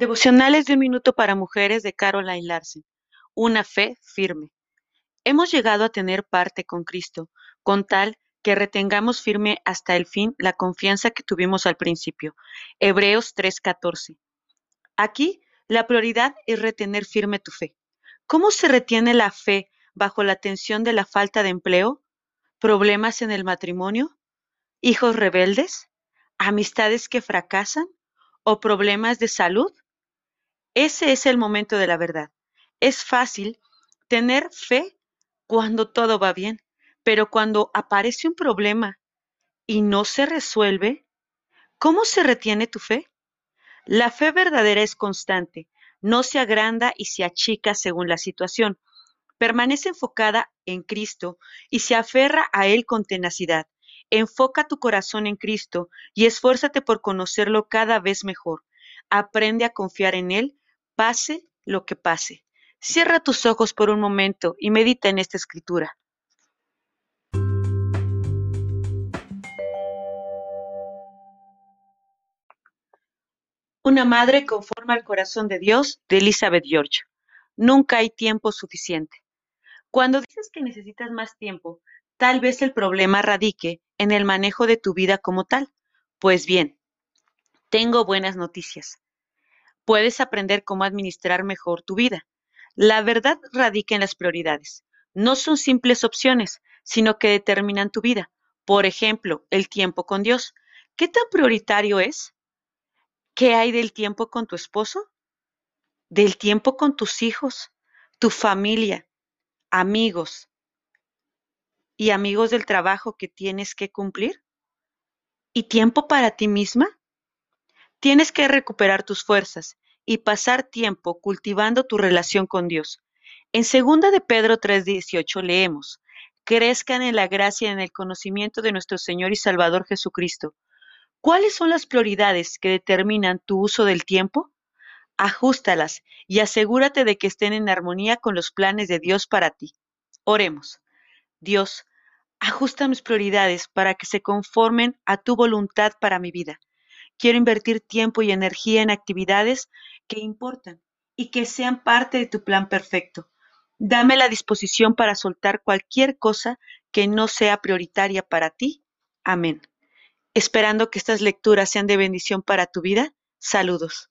Devocionales de un minuto para mujeres de Caroline Larsen. Una fe firme. Hemos llegado a tener parte con Cristo, con tal que retengamos firme hasta el fin la confianza que tuvimos al principio. Hebreos 3:14. Aquí la prioridad es retener firme tu fe. ¿Cómo se retiene la fe bajo la tensión de la falta de empleo? ¿Problemas en el matrimonio? ¿Hijos rebeldes? ¿Amistades que fracasan? ¿O problemas de salud? Ese es el momento de la verdad. Es fácil tener fe cuando todo va bien, pero cuando aparece un problema y no se resuelve, ¿cómo se retiene tu fe? La fe verdadera es constante, no se agranda y se achica según la situación. Permanece enfocada en Cristo y se aferra a Él con tenacidad. Enfoca tu corazón en Cristo y esfuérzate por conocerlo cada vez mejor. Aprende a confiar en Él pase lo que pase. Cierra tus ojos por un momento y medita en esta escritura. Una madre conforma al corazón de Dios de Elizabeth George. Nunca hay tiempo suficiente. Cuando dices que necesitas más tiempo, tal vez el problema radique en el manejo de tu vida como tal. Pues bien, tengo buenas noticias puedes aprender cómo administrar mejor tu vida. La verdad radica en las prioridades. No son simples opciones, sino que determinan tu vida. Por ejemplo, el tiempo con Dios. ¿Qué tan prioritario es? ¿Qué hay del tiempo con tu esposo? ¿Del tiempo con tus hijos, tu familia, amigos y amigos del trabajo que tienes que cumplir? ¿Y tiempo para ti misma? Tienes que recuperar tus fuerzas y pasar tiempo cultivando tu relación con Dios. En 2 de Pedro 3:18 leemos, crezcan en la gracia y en el conocimiento de nuestro Señor y Salvador Jesucristo. ¿Cuáles son las prioridades que determinan tu uso del tiempo? Ajustalas y asegúrate de que estén en armonía con los planes de Dios para ti. Oremos. Dios, ajusta mis prioridades para que se conformen a tu voluntad para mi vida. Quiero invertir tiempo y energía en actividades que importan y que sean parte de tu plan perfecto. Dame la disposición para soltar cualquier cosa que no sea prioritaria para ti. Amén. Esperando que estas lecturas sean de bendición para tu vida. Saludos.